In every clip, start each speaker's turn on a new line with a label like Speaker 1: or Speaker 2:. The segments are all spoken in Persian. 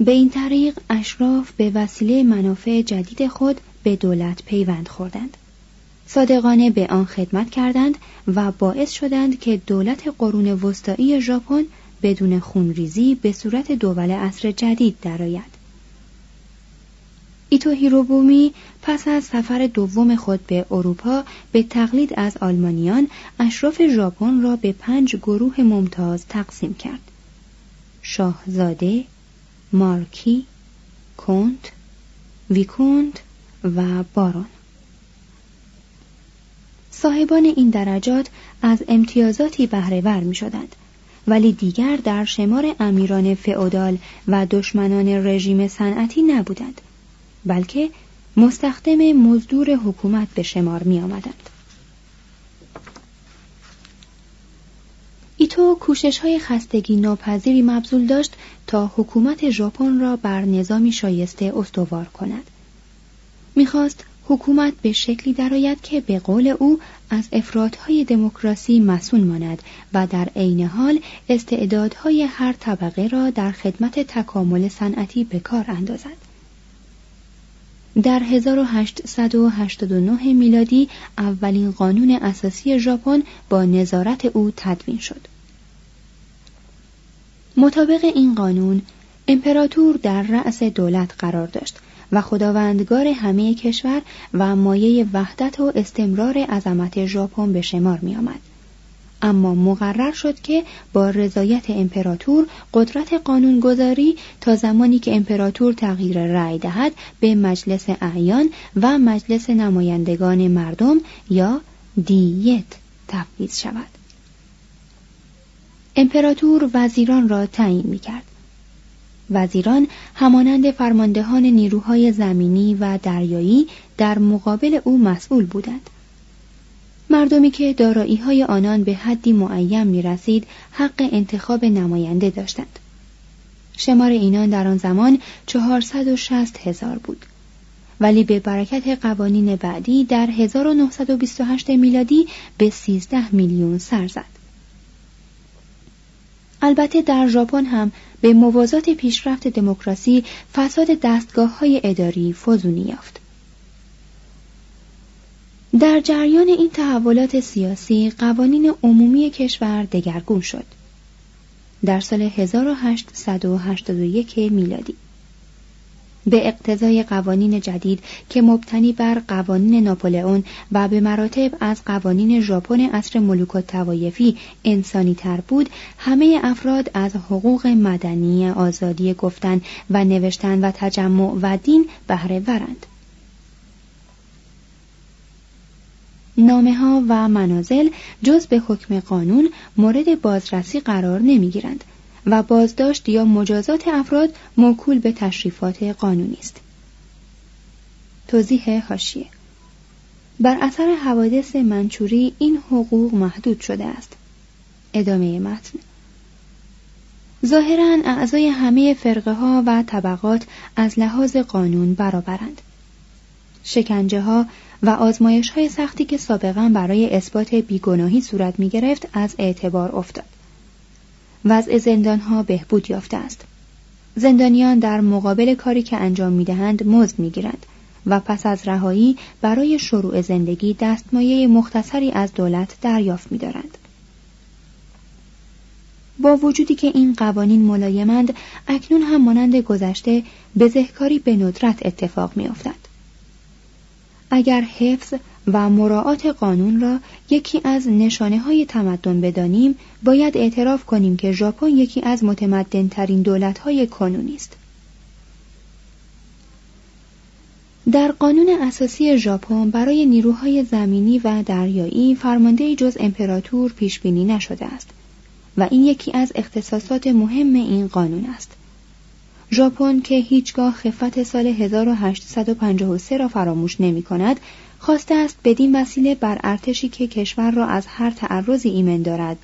Speaker 1: به این طریق اشراف به وسیله منافع جدید خود به دولت پیوند خوردند. صادقانه به آن خدمت کردند و باعث شدند که دولت قرون وسطایی ژاپن بدون خونریزی به صورت دول عصر جدید درآید. ایتو هیروبومی پس از سفر دوم خود به اروپا به تقلید از آلمانیان اشراف ژاپن را به پنج گروه ممتاز تقسیم کرد. شاهزاده، مارکی، کنت، ویکونت و بارون صاحبان این درجات از امتیازاتی بهرهور می شدند ولی دیگر در شمار امیران فئودال و دشمنان رژیم صنعتی نبودند بلکه مستخدم مزدور حکومت به شمار می آمدند. ایتو کوشش های خستگی ناپذیری مبذول داشت تا حکومت ژاپن را بر نظامی شایسته استوار کند. می‌خواست حکومت به شکلی درآید که به قول او از افرادهای دموکراسی مسون ماند و در عین حال استعدادهای هر طبقه را در خدمت تکامل صنعتی به کار اندازد. در 1889 میلادی اولین قانون اساسی ژاپن با نظارت او تدوین شد. مطابق این قانون امپراتور در رأس دولت قرار داشت و خداوندگار همه کشور و مایه وحدت و استمرار عظمت ژاپن به شمار می آمد. اما مقرر شد که با رضایت امپراتور قدرت قانونگذاری تا زمانی که امپراتور تغییر رأی دهد به مجلس اعیان و مجلس نمایندگان مردم یا دیت تفویض شود امپراتور وزیران را تعیین می کرد. وزیران همانند فرماندهان نیروهای زمینی و دریایی در مقابل او مسئول بودند. مردمی که دارایی های آنان به حدی معین می رسید حق انتخاب نماینده داشتند. شمار اینان در آن زمان 460 هزار بود. ولی به برکت قوانین بعدی در 1928 میلادی به 13 میلیون سر زد. البته در ژاپن هم به موازات پیشرفت دموکراسی فساد دستگاه های اداری فزونی یافت. در جریان این تحولات سیاسی قوانین عمومی کشور دگرگون شد. در سال 1881 میلادی به اقتضای قوانین جدید که مبتنی بر قوانین ناپولئون و به مراتب از قوانین ژاپن عصر ملوک توایفی انسانی تر بود همه افراد از حقوق مدنی آزادی گفتن و نوشتن و تجمع و دین بهره ورند. نامه ها و منازل جز به حکم قانون مورد بازرسی قرار نمی گیرند و بازداشت یا مجازات افراد موکول به تشریفات قانونی است. توضیح هاشیه بر اثر حوادث منچوری این حقوق محدود شده است. ادامه متن. ظاهرا اعضای همه فرقه ها و طبقات از لحاظ قانون برابرند. شکنجه ها و آزمایش های سختی که سابقا برای اثبات بیگناهی صورت می گرفت از اعتبار افتاد. وضع زندان ها بهبود یافته است زندانیان در مقابل کاری که انجام می دهند مزد می گیرند و پس از رهایی برای شروع زندگی دستمایه مختصری از دولت دریافت می دارند. با وجودی که این قوانین ملایمند اکنون هم مانند گذشته بزهکاری به ندرت اتفاق می افتد. اگر حفظ و مراعات قانون را یکی از نشانه های تمدن بدانیم باید اعتراف کنیم که ژاپن یکی از متمدن ترین دولت های کنونی است. در قانون اساسی ژاپن برای نیروهای زمینی و دریایی فرمانده جز امپراتور پیش بینی نشده است و این یکی از اختصاصات مهم این قانون است. ژاپن که هیچگاه خفت سال 1853 را فراموش نمی کند، خواسته است بدین وسیله بر ارتشی که کشور را از هر تعرضی ایمن دارد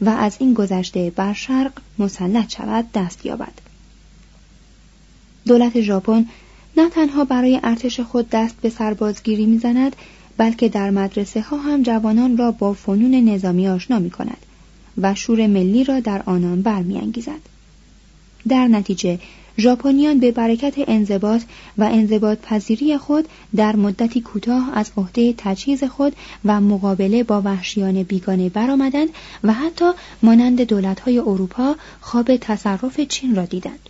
Speaker 1: و از این گذشته بر شرق مسلط شود دست یابد. دولت ژاپن نه تنها برای ارتش خود دست به سربازگیری می‌زند بلکه در مدرسه ها هم جوانان را با فنون نظامی آشنا می کند و شور ملی را در آنان برمیانگیزد. در نتیجه ژاپنیان به برکت انضباط و انضباط پذیری خود در مدتی کوتاه از عهده تجهیز خود و مقابله با وحشیان بیگانه برآمدند و حتی مانند دولت‌های اروپا خواب تصرف چین را دیدند.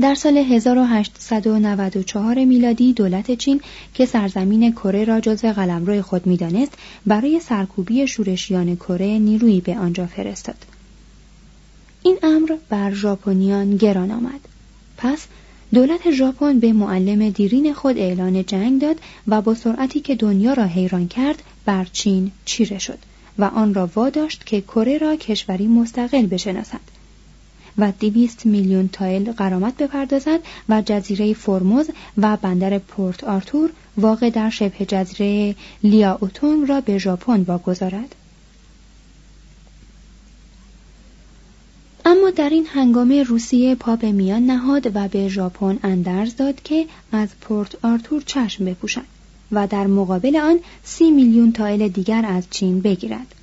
Speaker 1: در سال 1894 میلادی دولت چین که سرزمین کره را جزو قلمرو خود می‌دانست برای سرکوبی شورشیان کره نیرویی به آنجا فرستاد. این امر بر ژاپنیان گران آمد. پس دولت ژاپن به معلم دیرین خود اعلان جنگ داد و با سرعتی که دنیا را حیران کرد بر چین چیره شد و آن را واداشت که کره را کشوری مستقل بشناسد. و دویست میلیون تایل قرامت بپردازد و جزیره فرموز و بندر پورت آرتور واقع در شبه جزیره لیاوتونگ را به ژاپن واگذارد اما در این هنگامه روسیه پا به میان نهاد و به ژاپن اندرز داد که از پورت آرتور چشم بپوشد و در مقابل آن سی میلیون تایل دیگر از چین بگیرد.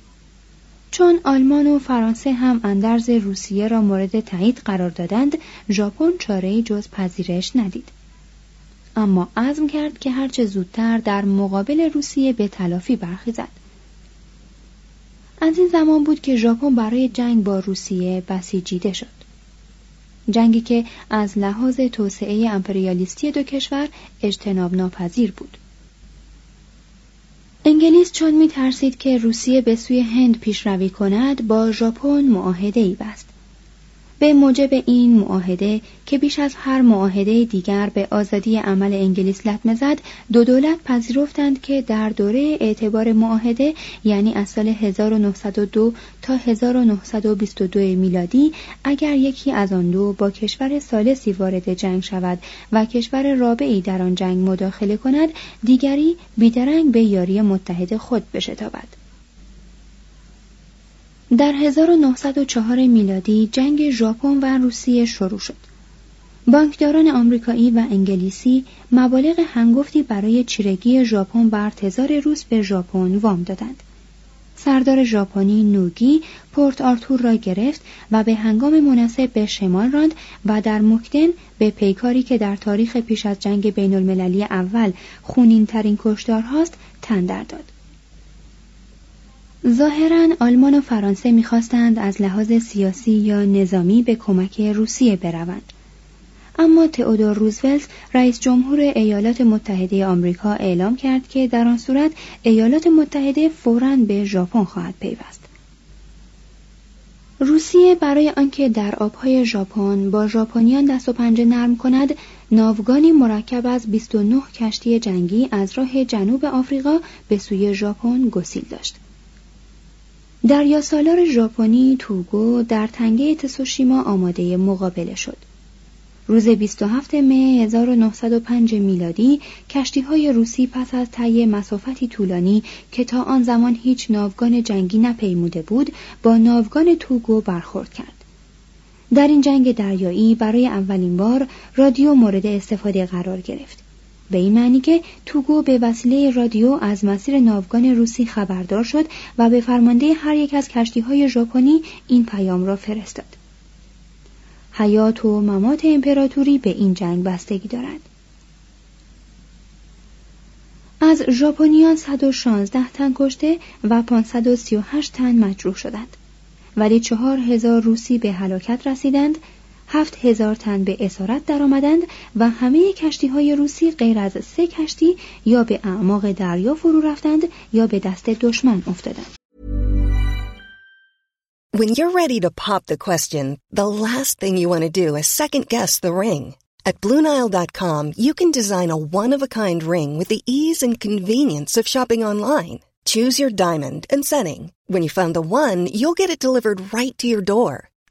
Speaker 1: چون آلمان و فرانسه هم اندرز روسیه را مورد تایید قرار دادند ژاپن چاره جز پذیرش ندید. اما عزم کرد که هرچه زودتر در مقابل روسیه به تلافی برخیزد. از این زمان بود که ژاپن برای جنگ با روسیه بسیجیده شد. جنگی که از لحاظ توسعه امپریالیستی دو کشور اجتناب ناپذیر بود. انگلیس چون می ترسید که روسیه به سوی هند پیشروی کند با ژاپن معاهده ای بست. به موجب این معاهده که بیش از هر معاهده دیگر به آزادی عمل انگلیس لطمه زد دو دولت پذیرفتند که در دوره اعتبار معاهده یعنی از سال 1902 تا 1922 میلادی اگر یکی از آن دو با کشور سالسی وارد جنگ شود و کشور رابعی در آن جنگ مداخله کند دیگری بیدرنگ به یاری متحد خود بشتابد در 1904 میلادی جنگ ژاپن و روسیه شروع شد. بانکداران آمریکایی و انگلیسی مبالغ هنگفتی برای چیرگی ژاپن بر تزار روس به ژاپن وام دادند. سردار ژاپنی نوگی پورت آرتور را گرفت و به هنگام مناسب به شمال راند و در مکدن به پیکاری که در تاریخ پیش از جنگ بین المللی اول خونین ترین کشدار هاست تندر داد. ظاهرا آلمان و فرانسه می‌خواستند از لحاظ سیاسی یا نظامی به کمک روسیه بروند. اما تئودور روزولت رئیس جمهور ایالات متحده آمریکا اعلام کرد که در آن صورت ایالات متحده فوراً به ژاپن خواهد پیوست. روسیه برای آنکه در آبهای ژاپن با ژاپنیان دست و پنجه نرم کند ناوگانی مرکب از 29 کشتی جنگی از راه جنوب آفریقا به سوی ژاپن گسیل داشت. دریا سالار ژاپنی توگو در تنگه تسوشیما آماده مقابله شد. روز 27 مه 1905 میلادی کشتی های روسی پس از طی مسافتی طولانی که تا آن زمان هیچ ناوگان جنگی نپیموده بود با ناوگان توگو برخورد کرد. در این جنگ دریایی برای اولین بار رادیو مورد استفاده قرار گرفت. به این معنی که توگو به وسیله رادیو از مسیر ناوگان روسی خبردار شد و به فرمانده هر یک از کشتی های ژاپنی این پیام را فرستاد. حیات و ممات امپراتوری به این جنگ بستگی دارد. از ژاپنیان 116 تن کشته و 538 تن مجروح شدند. ولی چهار هزار روسی به هلاکت رسیدند هفت هزار تن به اسارت درآمدند و همه کشتی های روسی غیر از سه کشتی یا به اعماق دریا فرو رفتند یا به دست دشمن افتادند.
Speaker 2: When you're ready to pop the question, the last thing you want to do is second guess the ring. At BlueNile.com, you can design a one-of-a-kind ring with the ease and convenience of shopping online. Choose your diamond and setting. When you find the one, you'll get it delivered right to your door.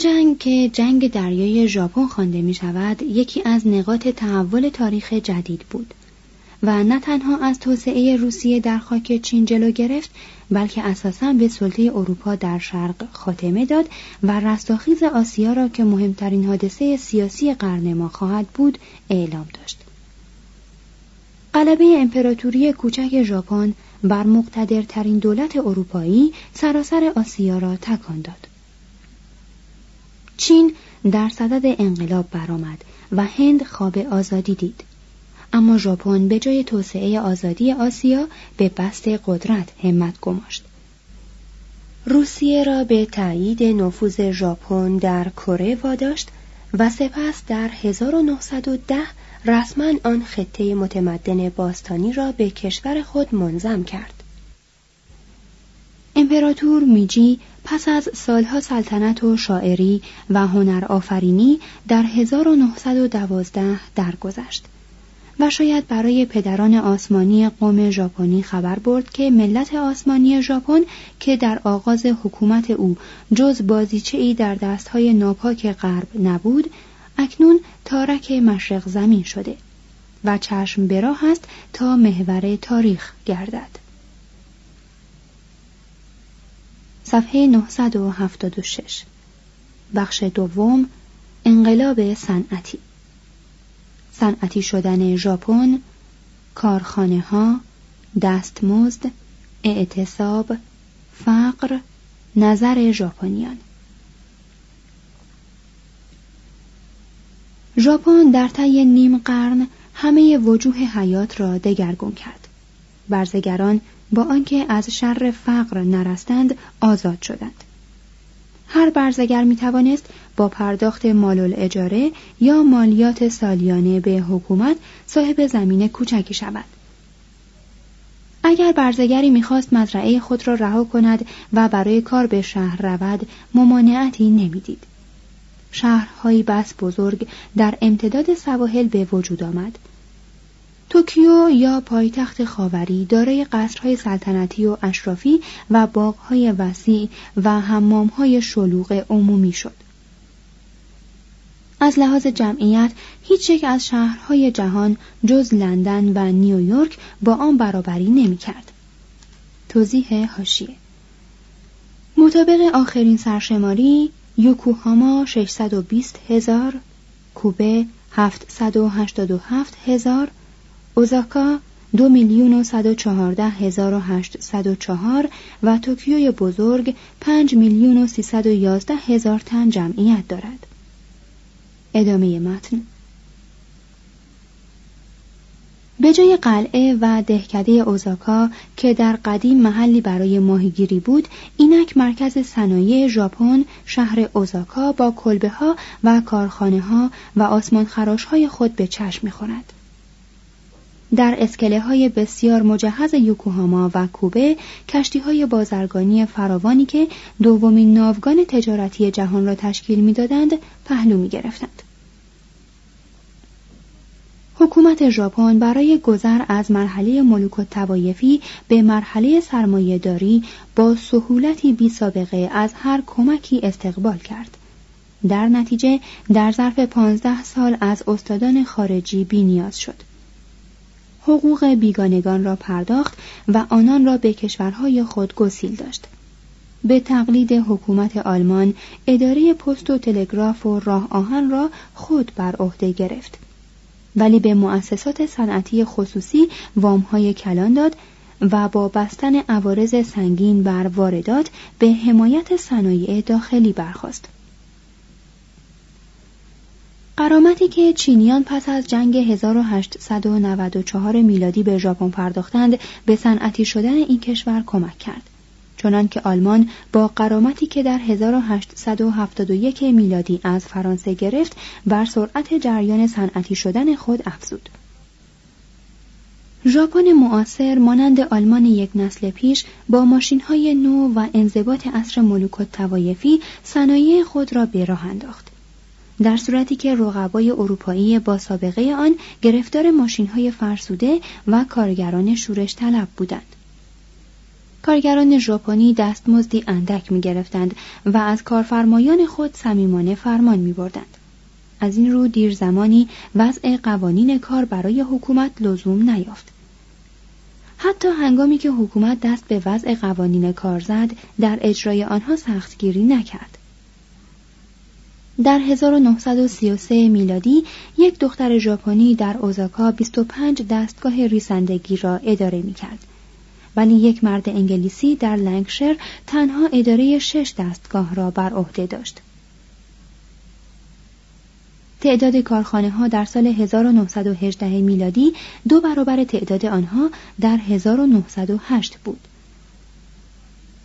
Speaker 1: جنگ که جنگ دریای ژاپن خوانده می شود یکی از نقاط تحول تاریخ جدید بود. و نه تنها از توسعه روسیه در خاک چین جلو گرفت بلکه اساسا به سلطه اروپا در شرق خاتمه داد و رستاخیز آسیا را که مهمترین حادثه سیاسی قرن ما خواهد بود اعلام داشت. غلبه امپراتوری کوچک ژاپن بر مقتدرترین دولت اروپایی سراسر آسیا را تکان داد. چین در صدد انقلاب برآمد و هند خواب آزادی دید. اما ژاپن به جای توسعه آزادی آسیا به بست قدرت همت گماشت. روسیه را به تایید نفوذ ژاپن در کره واداشت و سپس در 1910 رسما آن خطه متمدن باستانی را به کشور خود منظم کرد. امپراتور میجی پس از سالها سلطنت و شاعری و هنر آفرینی در 1912 درگذشت و شاید برای پدران آسمانی قوم ژاپنی خبر برد که ملت آسمانی ژاپن که در آغاز حکومت او جز بازیچه ای در دستهای ناپاک غرب نبود اکنون تارک مشرق زمین شده و چشم براه است تا محور تاریخ گردد. صفحه 976 بخش دوم انقلاب صنعتی. صنعتی شدن ژاپن کارخانه ها دستمزد اعتصاب فقر نظر ژاپنیان. ژاپن در طی نیم قرن همه وجوه حیات را دگرگون کرد. برزگران با آنکه از شر فقر نرستند آزاد شدند. هر برزگر می توانست با پرداخت مال اجاره یا مالیات سالیانه به حکومت صاحب زمین کوچکی شود. اگر برزگری می‌خواست مزرعه خود را رها کند و برای کار به شهر رود ممانعتی نمی‌دید. شهرهایی بس بزرگ در امتداد سواحل به وجود آمد. توکیو یا پایتخت خاوری دارای قصرهای سلطنتی و اشرافی و باغهای وسیع و حمامهای شلوغ عمومی شد. از لحاظ جمعیت هیچ یک از شهرهای جهان جز لندن و نیویورک با آن برابری نمی کرد. توضیح هاشیه مطابق آخرین سرشماری یوکوهاما 620 هزار کوبه 787 هزار اوزاکا دو میلیون و صد و چهارده هزار و هشتصد و چهار و توکیوی بزرگ پنج میلیون و سیصد و یازده هزار تن جمعیت دارد. ادامه متن به جای قلعه و دهکده اوزاکا که در قدیم محلی برای ماهیگیری بود اینک مرکز صنایع ژاپن شهر اوزاکا با کلبه ها و کارخانه ها و آسمان خراش های خود به چشم می‌خورد در اسکله های بسیار مجهز یوکوهاما و کوبه کشتی های بازرگانی فراوانی که دومین ناوگان تجارتی جهان را تشکیل می‌دادند پهلو می گرفتند. حکومت ژاپن برای گذر از مرحله ملوک و توایفی به مرحله سرمایهداری با سهولتی بی سابقه از هر کمکی استقبال کرد. در نتیجه در ظرف پانزده سال از استادان خارجی بی نیاز شد. حقوق بیگانگان را پرداخت و آنان را به کشورهای خود گسیل داشت. به تقلید حکومت آلمان اداره پست و تلگراف و راه آهن را خود بر عهده گرفت. ولی به مؤسسات صنعتی خصوصی وامهای کلان داد و با بستن عوارض سنگین بر واردات به حمایت صنایع داخلی برخواست. قرامتی که چینیان پس از جنگ 1894 میلادی به ژاپن پرداختند به صنعتی شدن این کشور کمک کرد. چنان که آلمان با قرامتی که در 1871 میلادی از فرانسه گرفت بر سرعت جریان صنعتی شدن خود افزود. ژاپن معاصر مانند آلمان یک نسل پیش با ماشین های نو و انضباط عصر ملوک و توایفی صنایع خود را به راه انداخت. در صورتی که رقبای اروپایی با سابقه آن گرفتار ماشین های فرسوده و کارگران شورش طلب بودند. کارگران ژاپنی دستمزدی اندک می گرفتند و از کارفرمایان خود صمیمانه فرمان می بردند. از این رو دیر زمانی وضع قوانین کار برای حکومت لزوم نیافت. حتی هنگامی که حکومت دست به وضع قوانین کار زد در اجرای آنها سختگیری نکرد. در 1933 میلادی یک دختر ژاپنی در اوزاکا 25 دستگاه ریسندگی را اداره می کرد. ولی یک مرد انگلیسی در لنگشر تنها اداره شش دستگاه را بر عهده داشت. تعداد کارخانه ها در سال 1918 میلادی دو برابر تعداد آنها در 1908 بود.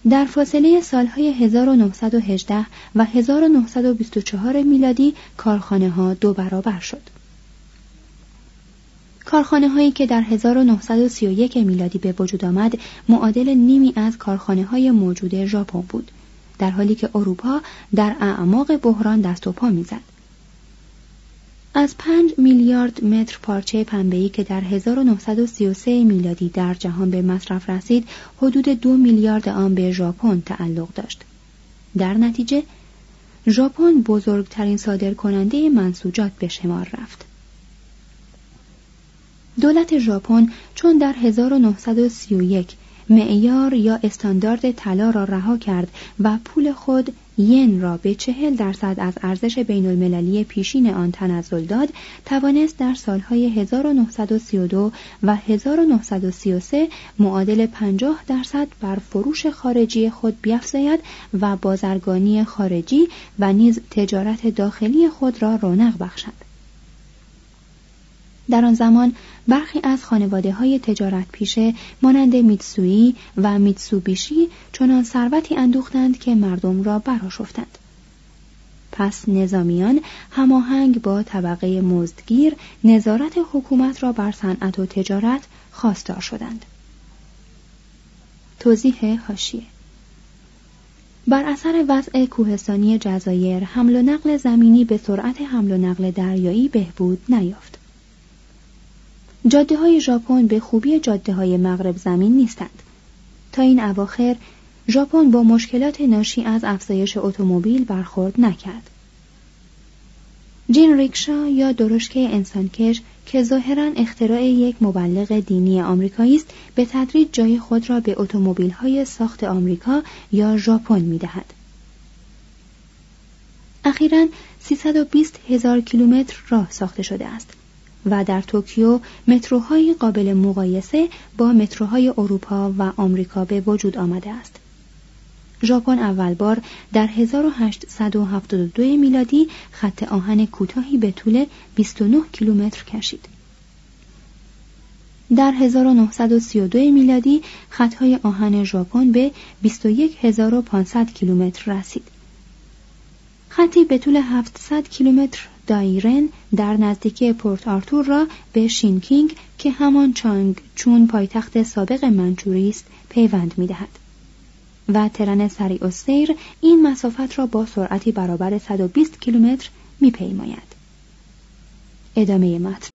Speaker 1: در فاصله سالهای 1918 و 1924 میلادی کارخانه ها دو برابر شد. کارخانه هایی که در 1931 میلادی به وجود آمد معادل نیمی از کارخانه های موجود ژاپن بود در حالی که اروپا در اعماق بحران دست و پا می‌زد از 5 میلیارد متر پارچه پنبه‌ای که در 1933 میلادی در جهان به مصرف رسید حدود دو میلیارد آن به ژاپن تعلق داشت. در نتیجه ژاپن بزرگترین صادرکننده منسوجات به شمار رفت. دولت ژاپن چون در 1931 معیار یا استاندارد طلا را رها کرد و پول خود ین را به چهل درصد از ارزش بین المللی پیشین آن تنزل داد توانست در سالهای 1932 و 1933 معادل 50 درصد بر فروش خارجی خود بیافزاید و بازرگانی خارجی و نیز تجارت داخلی خود را رونق بخشد. در آن زمان برخی از خانواده های تجارت پیشه مانند میتسویی و میتسوبیشی چنان ثروتی اندوختند که مردم را براشفتند. پس نظامیان هماهنگ با طبقه مزدگیر نظارت حکومت را بر صنعت و تجارت خواستار شدند. توضیح هاشیه بر اثر وضع کوهستانی جزایر حمل و نقل زمینی به سرعت حمل و نقل دریایی بهبود نیافت. جاده های ژاپن به خوبی جاده های مغرب زمین نیستند. تا این اواخر ژاپن با مشکلات ناشی از افزایش اتومبیل برخورد نکرد. جین ریکشا یا درشک انسانکش که ظاهرا اختراع یک مبلغ دینی آمریکایی است به تدریج جای خود را به اتومبیل های ساخت آمریکا یا ژاپن می دهد. اخیرا 320 هزار کیلومتر راه ساخته شده است. و در توکیو متروهای قابل مقایسه با متروهای اروپا و آمریکا به وجود آمده است. ژاپن اول بار در 1872 میلادی خط آهن کوتاهی به طول 29 کیلومتر کشید. در 1932 میلادی خطهای آهن ژاپن به 21500 کیلومتر رسید. خطی به طول 700 کیلومتر دایرن در نزدیکی پورت آرتور را به شینکینگ که همان چانگ چون پایتخت سابق منچوری است پیوند می‌دهد. و ترن سریع سیر این مسافت را با سرعتی برابر 120 کیلومتر میپیماید. ادامه متن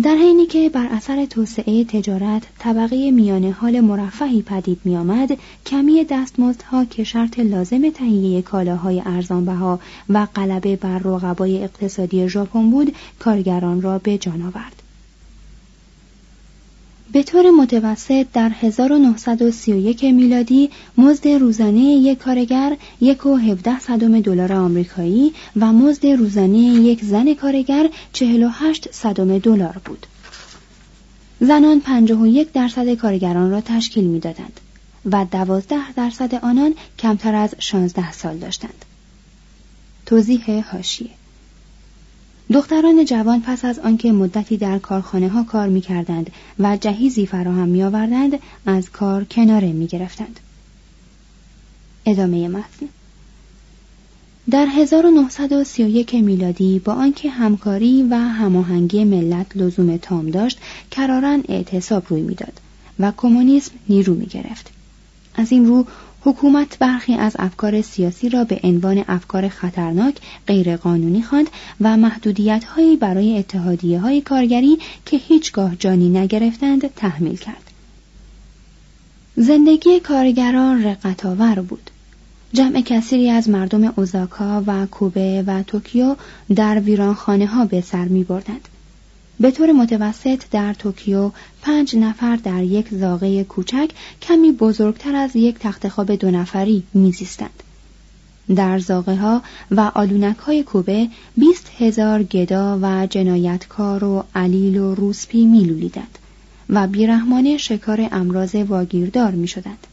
Speaker 1: در حینی که بر اثر توسعه تجارت طبقه میانه حال مرفهی پدید می آمد، کمی دستمزدها که شرط لازم تهیه کالاهای ارزان بها و غلبه بر رقبای اقتصادی ژاپن بود کارگران را به جان آورد. به طور متوسط در 1931 میلادی مزد روزانه یک کارگر یک و 17 صدم دلار آمریکایی و مزد روزانه یک زن کارگر 48 صدم دلار بود. زنان 51 درصد کارگران را تشکیل می‌دادند و 12 درصد آنان کمتر از 16 سال داشتند. توضیح حاشیه دختران جوان پس از آنکه مدتی در کارخانه ها کار می کردند و جهیزی فراهم می آوردند از کار کناره می گرفتند. ادامه متن در 1931 میلادی با آنکه همکاری و هماهنگی ملت لزوم تام داشت کرارن اعتصاب روی می‌داد و کمونیسم نیرو می گرفت. از این رو حکومت برخی از افکار سیاسی را به عنوان افکار خطرناک غیرقانونی خواند و محدودیت هایی برای اتحادیه های کارگری که هیچگاه جانی نگرفتند تحمیل کرد. زندگی کارگران رقتآور بود. جمع کثیری از مردم اوزاکا و کوبه و توکیو در ویرانخانه ها به سر می بردند. به طور متوسط در توکیو پنج نفر در یک زاغه کوچک کمی بزرگتر از یک تخت خواب دو نفری میزیستند. در زاغه ها و آلونک های کوبه بیست هزار گدا و جنایتکار و علیل و روسپی میلولیدند و بیرحمانه شکار امراض واگیردار می شدند.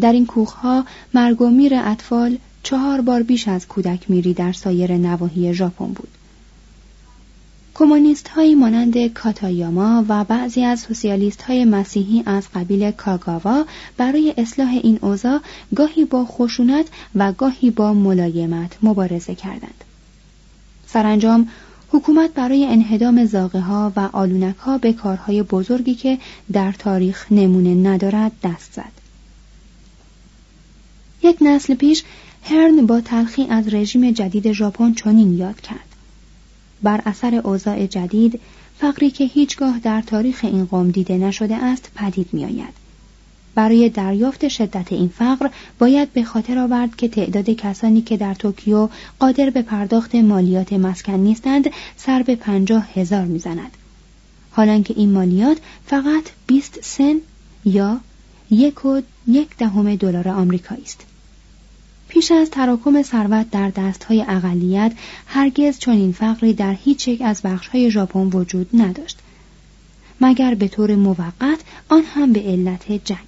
Speaker 1: در این کوخها مرگ و میر اطفال چهار بار بیش از کودک میری در سایر نواحی ژاپن بود. کمونیست هایی مانند کاتایاما و بعضی از سوسیالیست های مسیحی از قبیل کاگاوا برای اصلاح این اوضاع گاهی با خشونت و گاهی با ملایمت مبارزه کردند. سرانجام حکومت برای انهدام زاغه ها و آلونک ها به کارهای بزرگی که در تاریخ نمونه ندارد دست زد. یک نسل پیش هرن با تلخی از رژیم جدید ژاپن چنین یاد کرد. بر اثر اوضاع جدید فقری که هیچگاه در تاریخ این قوم دیده نشده است پدید می آید. برای دریافت شدت این فقر باید به خاطر آورد که تعداد کسانی که در توکیو قادر به پرداخت مالیات مسکن نیستند سر به پنجاه هزار می‌زند حالان که این مالیات فقط 20 سن یا یک و یک دهم دلار آمریکایی است پیش از تراکم ثروت در دستهای اقلیت هرگز چنین فقری در هیچ یک از بخشهای ژاپن وجود نداشت مگر به طور موقت آن هم به علت جنگ.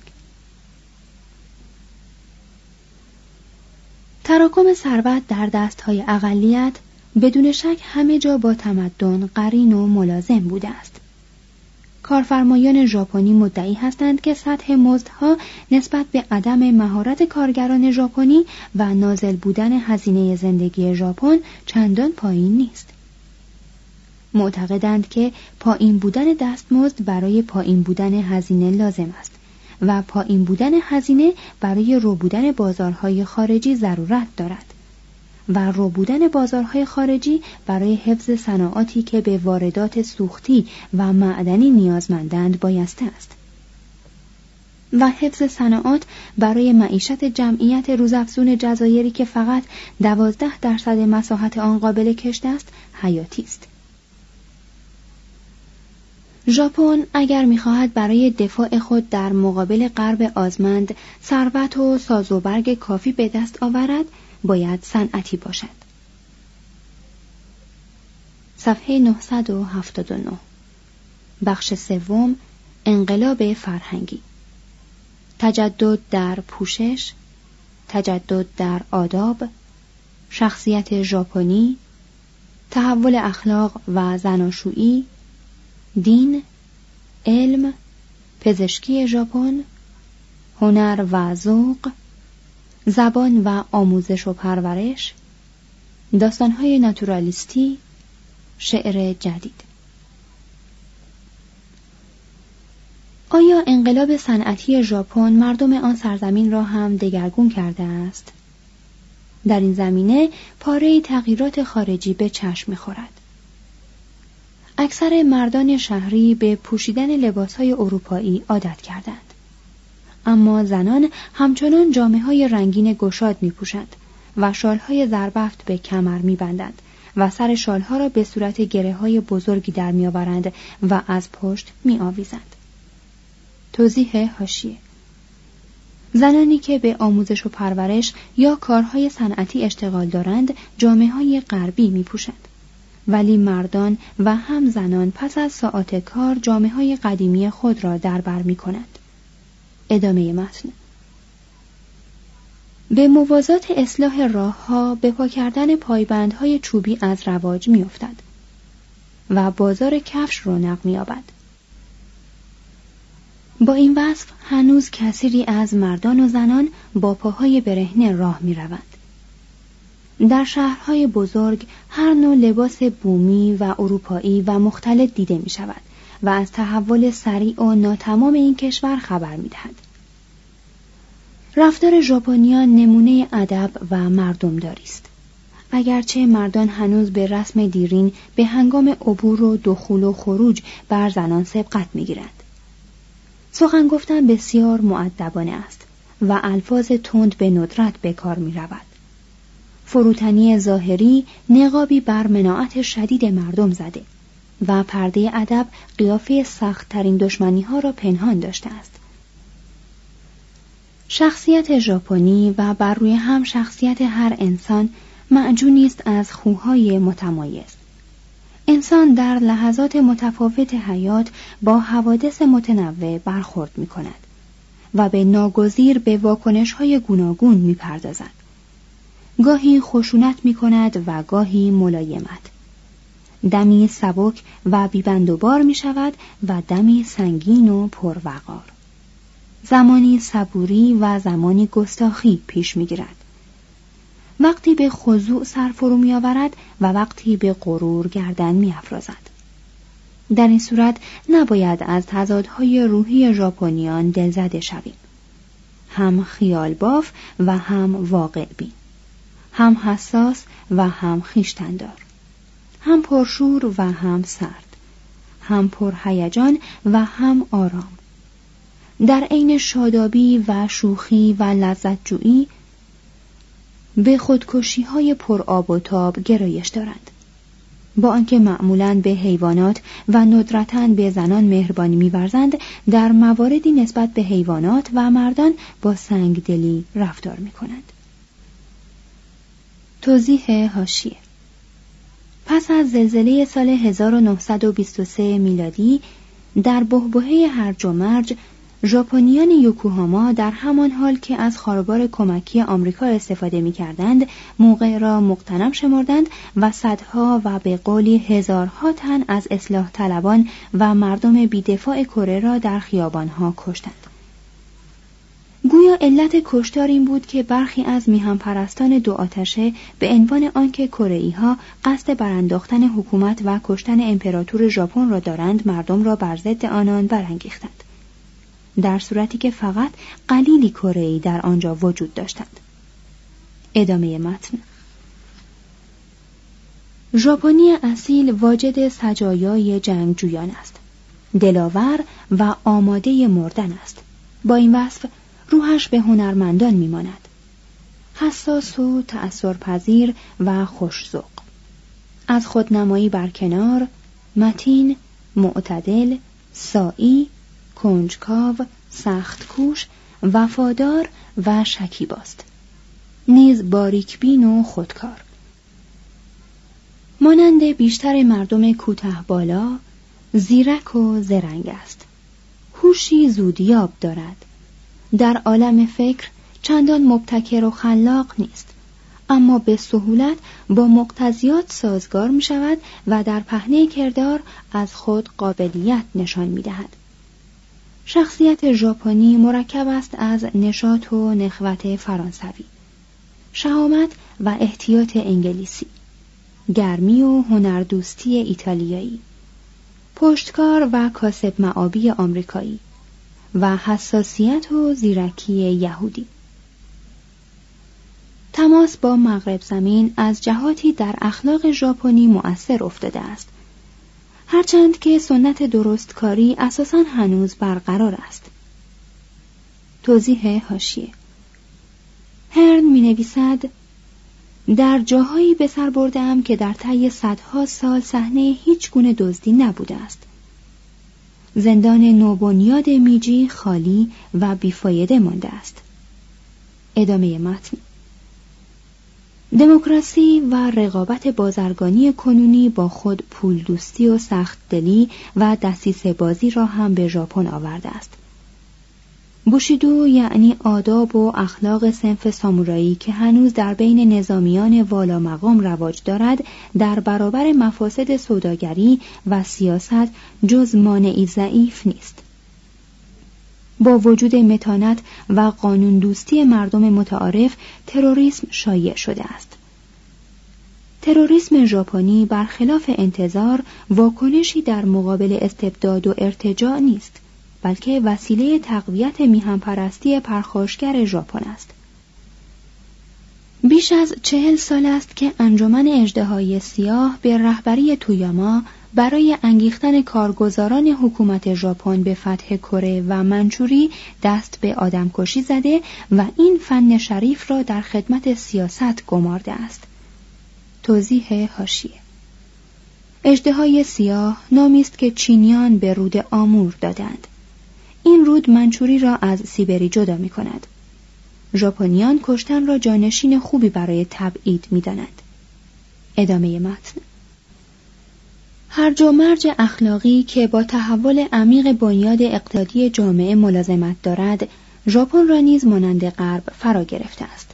Speaker 1: تراکم ثروت در دستهای اقلیت بدون شک همه جا با تمدن قرین و ملازم بوده است. کارفرمایان ژاپنی مدعی هستند که سطح مزدها نسبت به عدم مهارت کارگران ژاپنی و نازل بودن هزینه زندگی ژاپن چندان پایین نیست. معتقدند که پایین بودن دستمزد برای پایین بودن هزینه لازم است و پایین بودن هزینه برای رو بودن بازارهای خارجی ضرورت دارد. و رو بودن بازارهای خارجی برای حفظ صناعاتی که به واردات سوختی و معدنی نیازمندند بایسته است. و حفظ صناعات برای معیشت جمعیت روزافزون جزایری که فقط دوازده درصد مساحت آن قابل کشت است حیاتی است. ژاپن اگر می‌خواهد برای دفاع خود در مقابل غرب آزمند ثروت و سازوبرگ کافی به دست آورد باید صنعتی باشد. صفحه 979 بخش سوم انقلاب فرهنگی. تجدد در پوشش تجدد در آداب شخصیت ژاپنی تحول اخلاق و زناشویی دین علم پزشکی ژاپن هنر و ذوق زبان و آموزش و پرورش داستانهای ناتورالیستی شعر جدید. آیا انقلاب صنعتی ژاپن مردم آن سرزمین را هم دگرگون کرده است؟ در این زمینه پاره تغییرات خارجی به چشم می‌خورد. اکثر مردان شهری به پوشیدن لباسهای اروپایی عادت کردند. اما زنان همچنان جامعه های رنگین گشاد می پوشند و شالهای زربفت به کمر می بندند و سر شالها را به صورت گره های بزرگی در می آورند و از پشت می آویزند. توضیح هاشیه زنانی که به آموزش و پرورش یا کارهای صنعتی اشتغال دارند جامعه های غربی می پوشند. ولی مردان و هم زنان پس از ساعت کار جامعه های قدیمی خود را دربر می کند. ادامه متن به موازات اصلاح راه ها به پا کردن پایبندهای چوبی از رواج می افتد و بازار کفش رونق آبد. با این وصف هنوز کثیری از مردان و زنان با پاهای برهنه راه می روند. در شهرهای بزرگ هر نوع لباس بومی و اروپایی و مختلف دیده می شود و از تحول سریع و ناتمام این کشور خبر می دهد. رفتار ژاپنیان نمونه ادب و مردمداری است. اگرچه مردان هنوز به رسم دیرین به هنگام عبور و دخول و خروج بر زنان سبقت می‌گیرند. سخن گفتن بسیار معدبانه است و الفاظ تند به ندرت به کار می رود. فروتنی ظاهری نقابی بر مناعت شدید مردم زده و پرده ادب قیافه سختترین دشمنی ها را پنهان داشته است. شخصیت ژاپنی و بر روی هم شخصیت هر انسان معجونی است از خوهای متمایز. انسان در لحظات متفاوت حیات با حوادث متنوع برخورد می کند و به ناگزیر به واکنش های گوناگون می پردازد. گاهی خشونت می کند و گاهی ملایمت دمی سبک و بیبندوبار می شود و دمی سنگین و پروقار زمانی صبوری و زمانی گستاخی پیش می گیرد. وقتی به خضوع سر فرو می آورد و وقتی به غرور گردن می افرازد. در این صورت نباید از تضادهای روحی ژاپنیان دلزده شویم. هم خیال باف و هم واقع بین. هم حساس و هم خیشتندار. هم پرشور و هم سرد. هم پرهیجان و هم آرام. در عین شادابی و شوخی و لذت جویی به خودکشی های پر آب و تاب گرایش دارند. با آنکه معمولا به حیوانات و ندرتا به زنان مهربانی میورزند در مواردی نسبت به حیوانات و مردان با سنگدلی رفتار می کنند. توضیح هاشیه پس از زلزله سال 1923 میلادی در بهبهه هرج و مرج ژاپنیان یوکوهاما در همان حال که از خاربار کمکی آمریکا استفاده می کردند موقع را مقتنم شمردند و صدها و به قولی هزارها تن از اصلاح طلبان و مردم بیدفاع کره را در خیابانها کشتند. گویا علت کشتار این بود که برخی از میهم پرستان دو آتشه به عنوان آنکه کره ها قصد برانداختن حکومت و کشتن امپراتور ژاپن را دارند مردم را بر ضد آنان برانگیختند. در صورتی که فقط قلیلی کره در آنجا وجود داشتند. ادامه متن ژاپنی اصیل واجد سجایای جنگجویان است. دلاور و آماده مردن است. با این وصف روحش به هنرمندان میماند. حساس و تأثرپذیر و خوشزوق. از خودنمایی برکنار، متین، معتدل، سایی کنجکاو، سخت کوش، وفادار و شکیباست. نیز باریکبین و خودکار. مانند بیشتر مردم کوته بالا، زیرک و زرنگ است. هوشی زودیاب دارد. در عالم فکر چندان مبتکر و خلاق نیست. اما به سهولت با مقتضیات سازگار می شود و در پهنه کردار از خود قابلیت نشان می دهد. شخصیت ژاپنی مرکب است از نشاط و نخوت فرانسوی شهامت و احتیاط انگلیسی گرمی و هنردوستی ایتالیایی پشتکار و کاسب معابی آمریکایی و حساسیت و زیرکی یهودی. تماس با مغرب زمین از جهاتی در اخلاق ژاپنی مؤثر افتاده است. هرچند که سنت درستکاری اساسا هنوز برقرار است. توضیح هاشیه هرن می نویسد در جاهایی به سر بردم که در طی صدها سال صحنه هیچ گونه دزدی نبوده است. زندان نوبنیاد میجی خالی و بیفایده مانده است ادامه متن دموکراسی و رقابت بازرگانی کنونی با خود پول دوستی و سخت دلی و دستیسه بازی را هم به ژاپن آورده است. بوشیدو یعنی آداب و اخلاق سنف سامورایی که هنوز در بین نظامیان والا مقام رواج دارد در برابر مفاسد سوداگری و سیاست جز مانعی ضعیف نیست. با وجود متانت و قانون دوستی مردم متعارف تروریسم شایع شده است. تروریسم ژاپنی برخلاف انتظار واکنشی در مقابل استبداد و ارتجاع نیست بلکه وسیله تقویت میهنپرستی پرخاشگر ژاپن است بیش از چهل سال است که انجمن اجدهای سیاه به رهبری تویاما برای انگیختن کارگزاران حکومت ژاپن به فتح کره و منچوری دست به آدمکشی زده و این فن شریف را در خدمت سیاست گمارده است. توضیح هاشیه اجدهای سیاه نامی است که چینیان به رود آمور دادند. این رود منچوری را از سیبری جدا می کند. ژاپنیان کشتن را جانشین خوبی برای تبعید می داند. ادامه متن هرج و مرج اخلاقی که با تحول عمیق بنیاد اقتصادی جامعه ملازمت دارد ژاپن را نیز مانند غرب فرا گرفته است